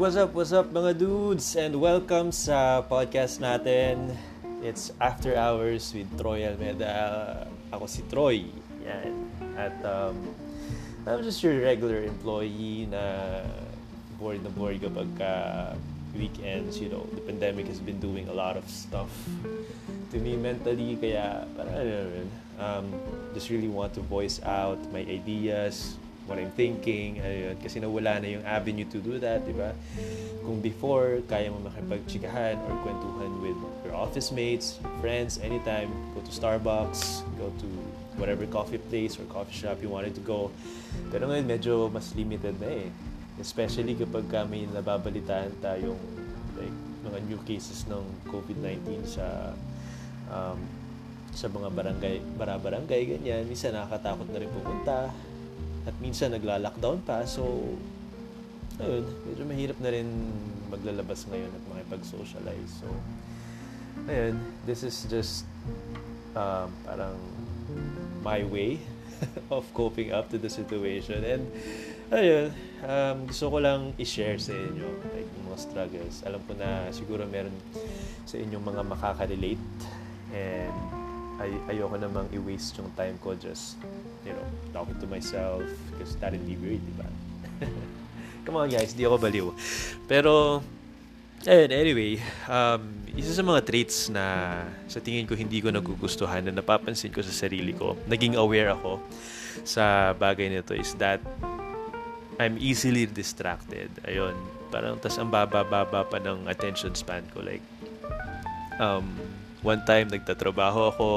What's up, what's up mga dudes? And welcome sa podcast natin. It's After Hours with Troy Almeda. Ako si Troy. Yan. At um, I'm just your regular employee na bored na bored kapag uh, weekends. You know, the pandemic has been doing a lot of stuff to me mentally. Kaya parang ano rin, um, just really want to voice out my ideas, what I'm thinking, ano yun, kasi nawala na yung avenue to do that, di ba? Kung before, kaya mo makipagchikahan or kwentuhan with your office mates, friends, anytime, go to Starbucks, go to whatever coffee place or coffee shop you wanted to go. Pero ngayon, medyo mas limited na eh. Especially kapag may nababalitaan tayong like, mga new cases ng COVID-19 sa um, sa mga barangay, bara-barangay, ganyan. Minsan nakakatakot na rin pumunta. At minsan nagla-lockdown pa. So, ayun, medyo mahirap na rin maglalabas ngayon at makipag-socialize. So, ayun, this is just um, parang my way of coping up to the situation. And, ayun, um, gusto ko lang i-share sa inyo like mga struggles. Alam ko na siguro meron sa inyong mga makaka-relate and ay ayoko namang i-waste yung time ko just, you know, talking to myself because that'd be weird, di ba? Come on guys, di ako baliw. Pero, ayun, anyway, um, isa sa mga traits na sa tingin ko hindi ko nagugustuhan na napapansin ko sa sarili ko, naging aware ako sa bagay nito is that I'm easily distracted. Ayun, parang tas ang baba-baba pa ng attention span ko. Like, um, one time nagtatrabaho ako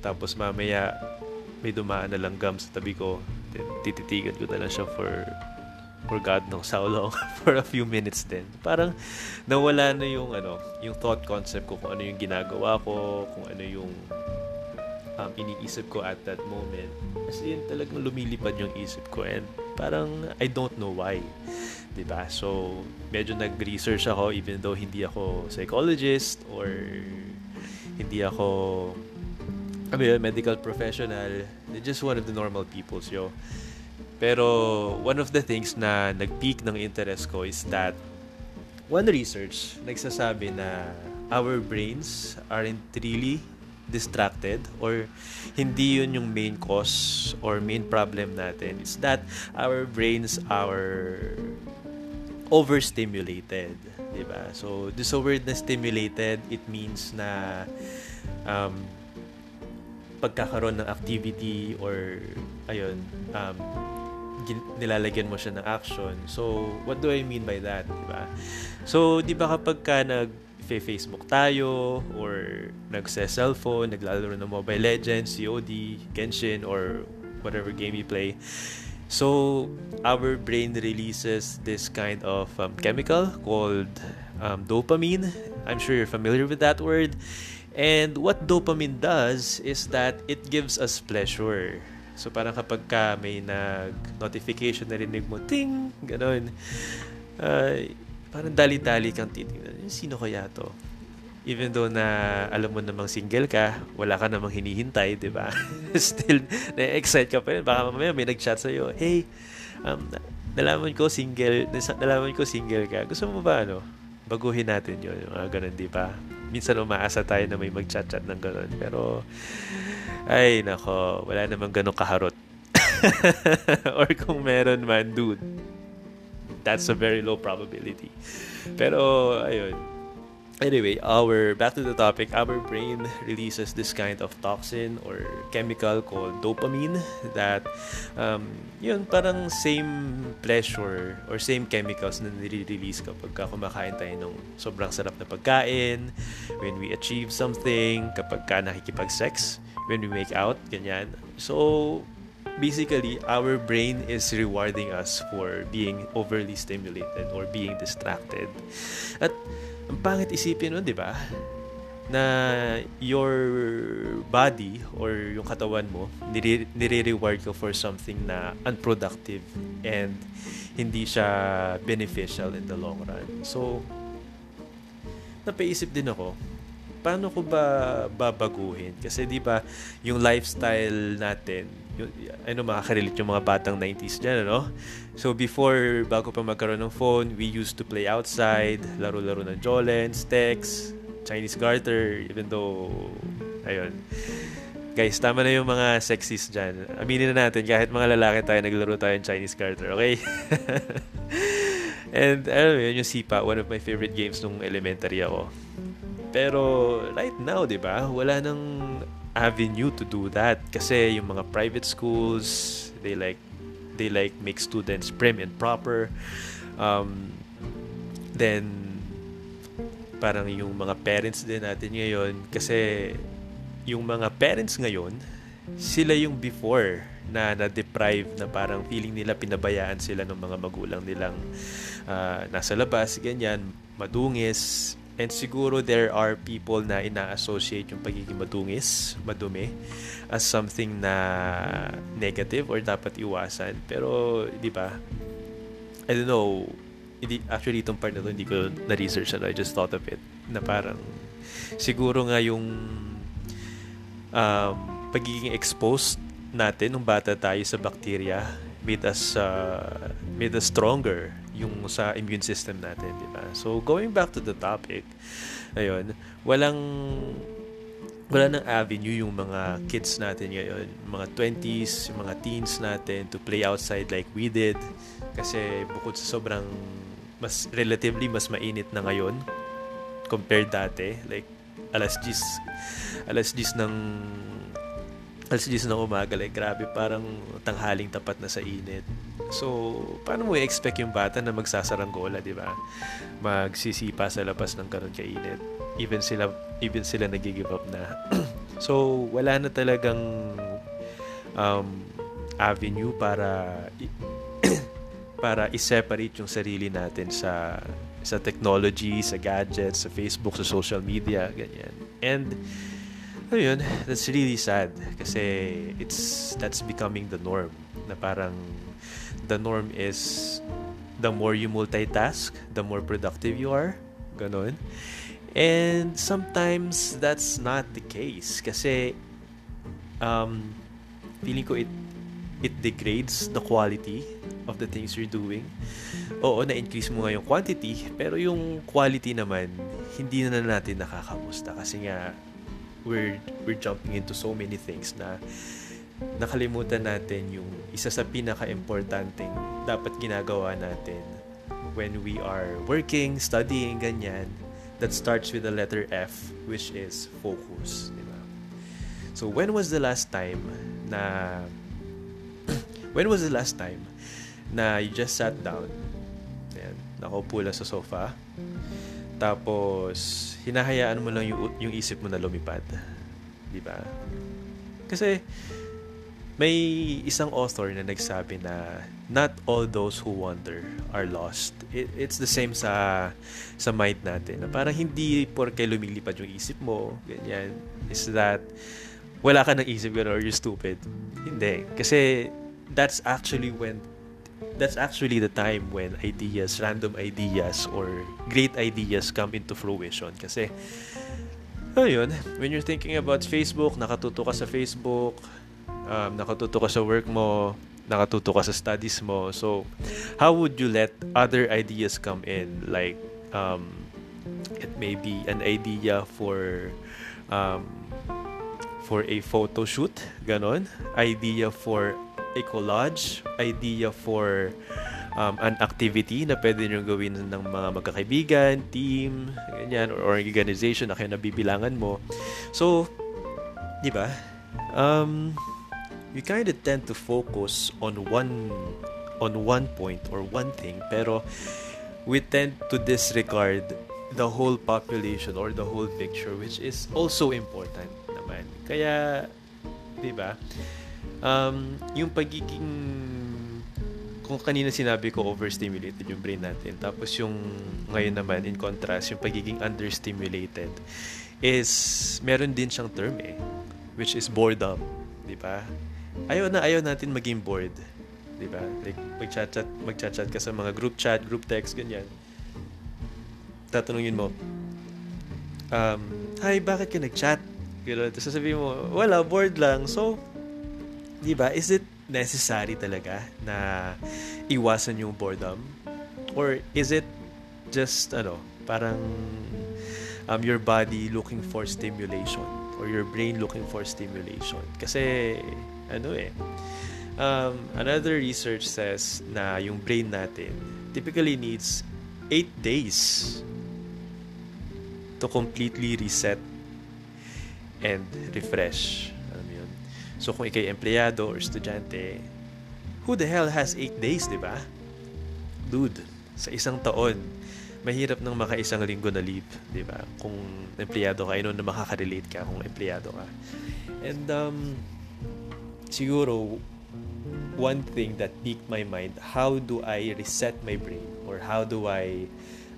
tapos mamaya may dumaan na langgam sa tabi ko tititigan ko na lang siya for for God knows how long for a few minutes din. Parang nawala na yung ano yung thought concept ko kung ano yung ginagawa ko kung ano yung um, iniisip ko at that moment. Kasi yun talagang lumilipad yung isip ko and parang I don't know why 'di ba? So medyo nag-research ako even though hindi ako psychologist or hindi ako I mean, medical professional. Just one of the normal peoples, yo. Pero one of the things na nag-peak ng interest ko is that one research nagsasabi na our brains aren't really distracted or hindi yun yung main cause or main problem natin. It's that our brains are overstimulated. Diba? So, this word na stimulated, it means na um, pagkakaroon ng activity or ayun, um, nilalagyan mo siya ng action. So, what do I mean by that? Diba? So, di ba kapag ka nag Facebook tayo or nagse-cellphone, naglalaro ng Mobile Legends, COD, Genshin, or whatever game you play, So, our brain releases this kind of um, chemical called um, dopamine. I'm sure you're familiar with that word. And what dopamine does is that it gives us pleasure. So, parang kapag ka may nag-notification na rinig mo, ting, ganun. Uh, parang dali-dali kang titignan. Sino kaya to? even though na alam mo namang single ka, wala ka namang hinihintay, di ba? Still, na-excite ka pa rin. Baka mamaya may nag-chat sa'yo, hey, um, nalaman ko single, nalaman ko single ka. Gusto mo ba, ano, baguhin natin yun, yung mga ganun, di ba? Minsan umaasa tayo na may mag-chat-chat ng ganun. Pero, ay, nako, wala namang ganun kaharot. Or kung meron man, dude, that's a very low probability. Pero, ayun, anyway, our back to the topic, our brain releases this kind of toxin or chemical called dopamine that um, yun parang same pleasure or same chemicals na nire-release kapag kumakain tayo ng sobrang sarap na pagkain, when we achieve something, kapag ka nakikipag-sex, when we make out, ganyan. So, basically, our brain is rewarding us for being overly stimulated or being distracted. At ang pangit isipin nun, di ba? Na your body or yung katawan mo, nire- nire-reward ko for something na unproductive and hindi siya beneficial in the long run. So, napaisip din ako, paano ko ba babaguhin? Kasi di ba yung lifestyle natin yung, ano makaka-relate yung mga batang 90s dyan, ano? So before, bago pa magkaroon ng phone, we used to play outside, laro-laro ng Jolens, Tex, Chinese Garter, even though, ayun. Guys, tama na yung mga sexies dyan. Aminin na natin, kahit mga lalaki tayo, naglaro tayo ng Chinese Garter, okay? And, alam mo yun, yung Sipa, one of my favorite games nung elementary ako. Pero, right now, di ba, wala nang avenue to do that. Kasi yung mga private schools they like they like make students prim and proper. Um, then parang yung mga parents din natin ngayon kasi yung mga parents ngayon sila yung before na na-deprive na parang feeling nila pinabayaan sila ng mga magulang nilang uh, nasa labas, ganyan, madungis, And siguro there are people na ina-associate yung pagiging madungis, madumi, as something na negative or dapat iwasan. Pero, di ba, I don't know, hindi, actually itong part na to hindi ko na-research na, I just thought of it, na parang, siguro nga yung um, pagiging exposed natin nung bata tayo sa bacteria made us uh, made us stronger yung sa immune system natin, di ba? So, going back to the topic, ayun, walang wala nang avenue yung mga kids natin ngayon, mga 20s, yung mga teens natin to play outside like we did. Kasi bukod sa sobrang mas relatively mas mainit na ngayon compared dati, like alas 10 alas 10 ng alas 10 ng umaga, like grabe parang tanghaling tapat na sa init. So, paano mo i-expect yung bata na magsasaranggola, di ba? Magsisipa sa labas ng karon kainit. Even sila, even sila nag-give up na. so, wala na talagang um, avenue para para i-separate yung sarili natin sa sa technology, sa gadgets, sa Facebook, sa social media, ganyan. And ayun, that's really sad kasi it's that's becoming the norm na parang the norm is the more you multitask, the more productive you are. Ganon. And sometimes that's not the case kasi um, feeling ko it it degrades the quality of the things you're doing. Oo, na-increase mo nga yung quantity, pero yung quality naman, hindi na natin nakakamusta kasi nga we're we're jumping into so many things na nakalimutan natin yung isa sa pinaka-importanting dapat ginagawa natin when we are working, studying, ganyan, that starts with the letter F, which is focus. Diba? So, when was the last time na... when was the last time na you just sat down, ayan, nakaupo lang sa sofa, tapos, hinahayaan mo lang yung, yung isip mo na lumipad. Di ba? Kasi, may isang author na nagsabi na not all those who wander are lost. It, it's the same sa sa mind natin. Na parang hindi porke lumilipad yung isip mo, ganyan, is that wala ka ng isip or you're stupid. Hindi. Kasi that's actually when that's actually the time when ideas, random ideas or great ideas come into fruition. Kasi ayun, when you're thinking about Facebook, nakatuto ka sa Facebook, um, nakatuto ka sa work mo, nakatuto ka sa studies mo. So, how would you let other ideas come in? Like, um, it may be an idea for um, for a photo shoot, ganon. Idea for a collage, idea for um, an activity na pwede nyo gawin ng mga magkakaibigan, team, ganyan, or organization na kayo nabibilangan mo. So, di ba? Um, we kind of tend to focus on one on one point or one thing pero we tend to disregard the whole population or the whole picture which is also important naman kaya 'di ba um, yung pagiging kung kanina sinabi ko overstimulated yung brain natin tapos yung ngayon naman in contrast yung pagiging understimulated is meron din siyang term eh which is boredom di ba ayaw na ayaw natin maging bored. 'Di ba? Like mag-chat-chat, mag-chat-chat ka sa mga group chat, group text ganyan. Tatanungin mo, um, "Hi, bakit ka nag-chat?" Ganun. Tapos sasabihin mo, "Wala, bored lang." So, di ba, is it necessary talaga na iwasan yung boredom? Or is it just, ano, parang um, your body looking for stimulation or your brain looking for stimulation? Kasi, ano eh, um, another research says na yung brain natin typically needs 8 days to completely reset and refresh. So kung ikay empleyado or estudyante, who the hell has 8 days, di ba? Dude, sa isang taon, mahirap nang maka-isang linggo na leave, di ba? Kung empleyado ka, yun na makaka-relate ka kung empleyado ka. And um, siguro, one thing that piqued my mind, how do I reset my brain? Or how do I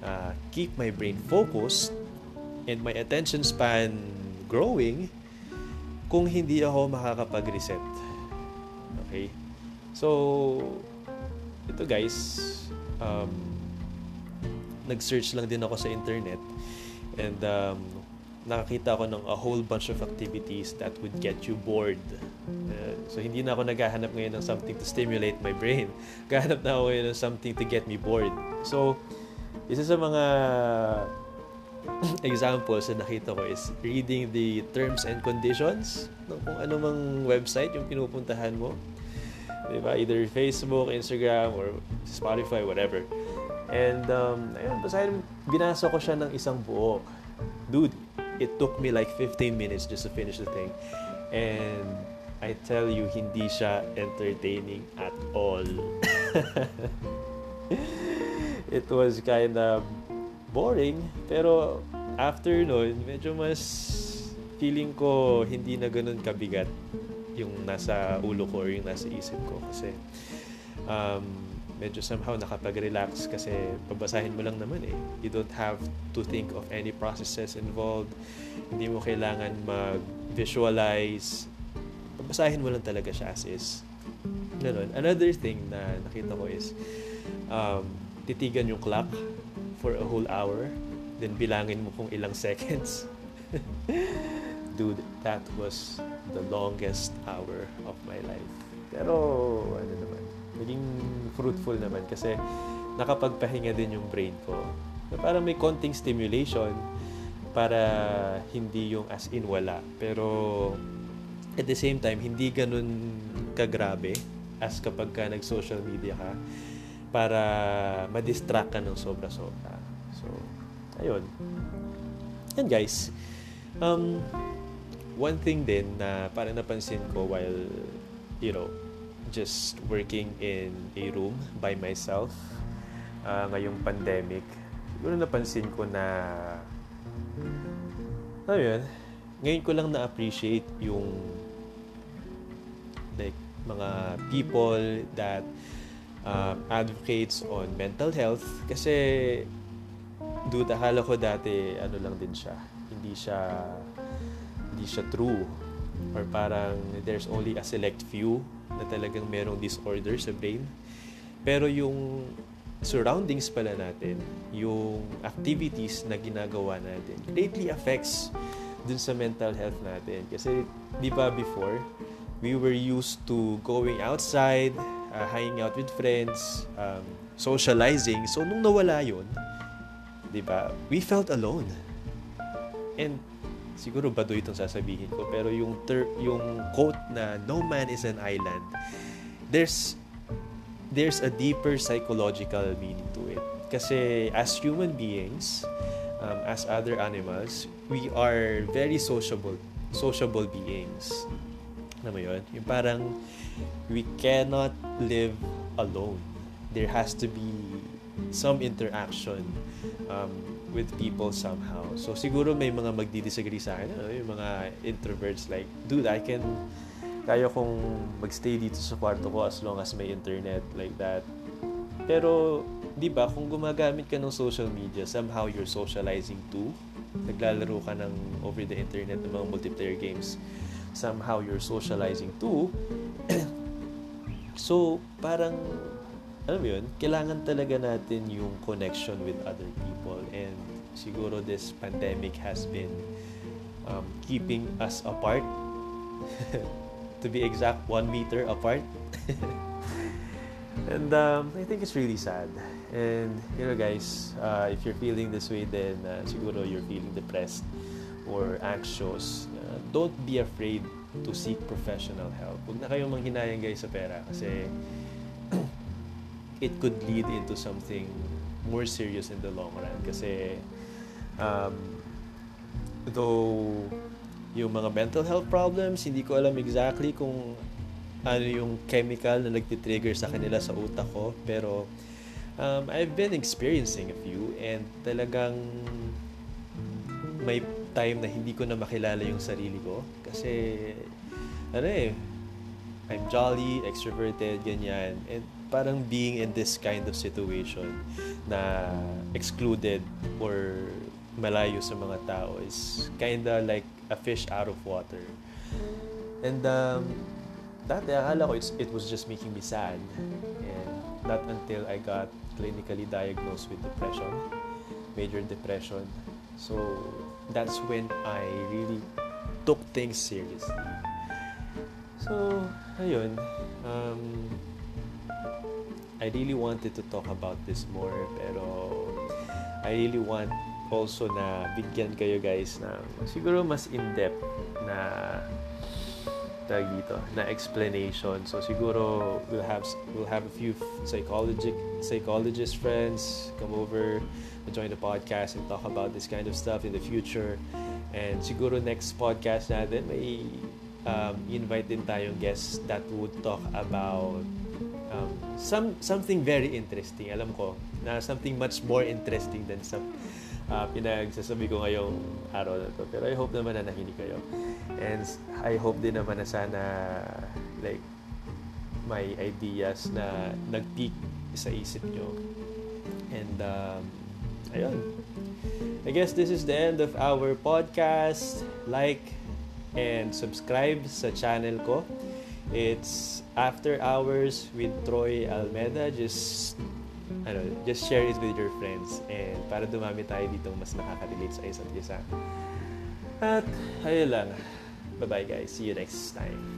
uh, keep my brain focused and my attention span growing kung hindi ako makakapag-reset. Okay? So, ito guys, um, nag-search lang din ako sa internet and um, nakakita ako ng a whole bunch of activities that would get you bored. Uh, so, hindi na ako naghahanap ngayon ng something to stimulate my brain. Gahanap na ako ngayon ng something to get me bored. So, isa sa mga examples na nakita ko is reading the terms and conditions ng kung ano mang website yung pinupuntahan mo. Diba? Either Facebook, Instagram, or Spotify, whatever. And, um, ayun, basahin, binasa ko siya ng isang buo. Dude, it took me like 15 minutes just to finish the thing. And, I tell you, hindi siya entertaining at all. it was kind of boring. Pero after nun, medyo mas feeling ko hindi na ganun kabigat yung nasa ulo ko or yung nasa isip ko. Kasi um, medyo somehow nakapag-relax kasi pabasahin mo lang naman eh. You don't have to think of any processes involved. Hindi mo kailangan mag-visualize. Pabasahin mo lang talaga siya as is. Ganun. Another thing na nakita ko is um, titigan yung clock for a whole hour. Then bilangin mo kung ilang seconds. Dude, that was the longest hour of my life. Pero, ano naman, naging fruitful naman kasi nakapagpahinga din yung brain ko. Na parang may konting stimulation para hindi yung as in wala. Pero, at the same time, hindi ganun kagrabe as kapag ka nag-social media ka para ma-distract ka ng sobra-sobra. So, ayun. Yan guys. Um, one thing din na parang napansin ko while, you know, just working in a room by myself uh, ngayong pandemic, siguro napansin ko na ano yun, ngayon ko lang na-appreciate yung like mga people that um, advocates on mental health kasi dude, akala ko dati ano lang din siya. Hindi siya hindi siya true or parang there's only a select few na talagang merong disorder sa brain. Pero yung surroundings pala natin, yung activities na ginagawa natin, greatly affects dun sa mental health natin. Kasi, di ba before, we were used to going outside, uh, hanging out with friends, um, socializing. So, nung nawala yun, di ba, we felt alone. And, siguro baduy itong sasabihin ko, pero yung, ter- yung quote na, no man is an island, there's, there's a deeper psychological meaning to it. Kasi, as human beings, um, as other animals, we are very sociable sociable beings. Alam mo yun? Yung parang we cannot live alone. There has to be some interaction um, with people somehow. So siguro may mga magdi-disagree sa akin, ano, yung mga introverts like, dude, I can kaya kong magstay dito sa kwarto ko as long as may internet like that. Pero 'di ba, kung gumagamit ka ng social media, somehow you're socializing too. Naglalaro ka ng over the internet ng mga multiplayer games. Somehow you're socializing too. so, parang alam mo yun, kailangan talaga natin yung connection with other people and siguro this pandemic has been um, keeping us apart to be exact, one meter apart. and um, I think it's really sad. And you know, guys, uh, if you're feeling this way, then uh, siguro you're feeling depressed or anxious. Uh, don't be afraid to seek professional help. Huwag na kayong manghinayang guys sa pera kasi it could lead into something more serious in the long run kasi um, though yung mga mental health problems, hindi ko alam exactly kung ano yung chemical na nagtitrigger sa kanila sa utak ko. Pero um, I've been experiencing a few and talagang may time na hindi ko na makilala yung sarili ko. Kasi, ano eh, I'm jolly, extroverted, ganyan. And parang being in this kind of situation na excluded or malayo sa mga tao is kinda like a fish out of water. And um, dati akala ko it's, it was just making me sad. And not until I got clinically diagnosed with depression, major depression. So that's when I really took things seriously. So, ayun. Um, I really wanted to talk about this more, pero I really want also na bigyan kayo guys ng siguro mas in-depth na tag dito na explanation so siguro we'll have we'll have a few psychologic psychologist friends come over to join the podcast and talk about this kind of stuff in the future and siguro next podcast natin may um, invite din tayong guests that would talk about um, some something very interesting alam ko na something much more interesting than some uh, pinagsasabi ko ngayong araw na to. Pero I hope naman na nakinig kayo. And I hope din naman na sana like may ideas na nag-peak sa isip nyo. And um, ayun. I guess this is the end of our podcast. Like and subscribe sa channel ko. It's After Hours with Troy Almeda. Just ano, just share it with your friends and para dumami tayo dito mas nakaka-relate sa isa't isa. At ayun lang. Bye-bye guys. See you next time.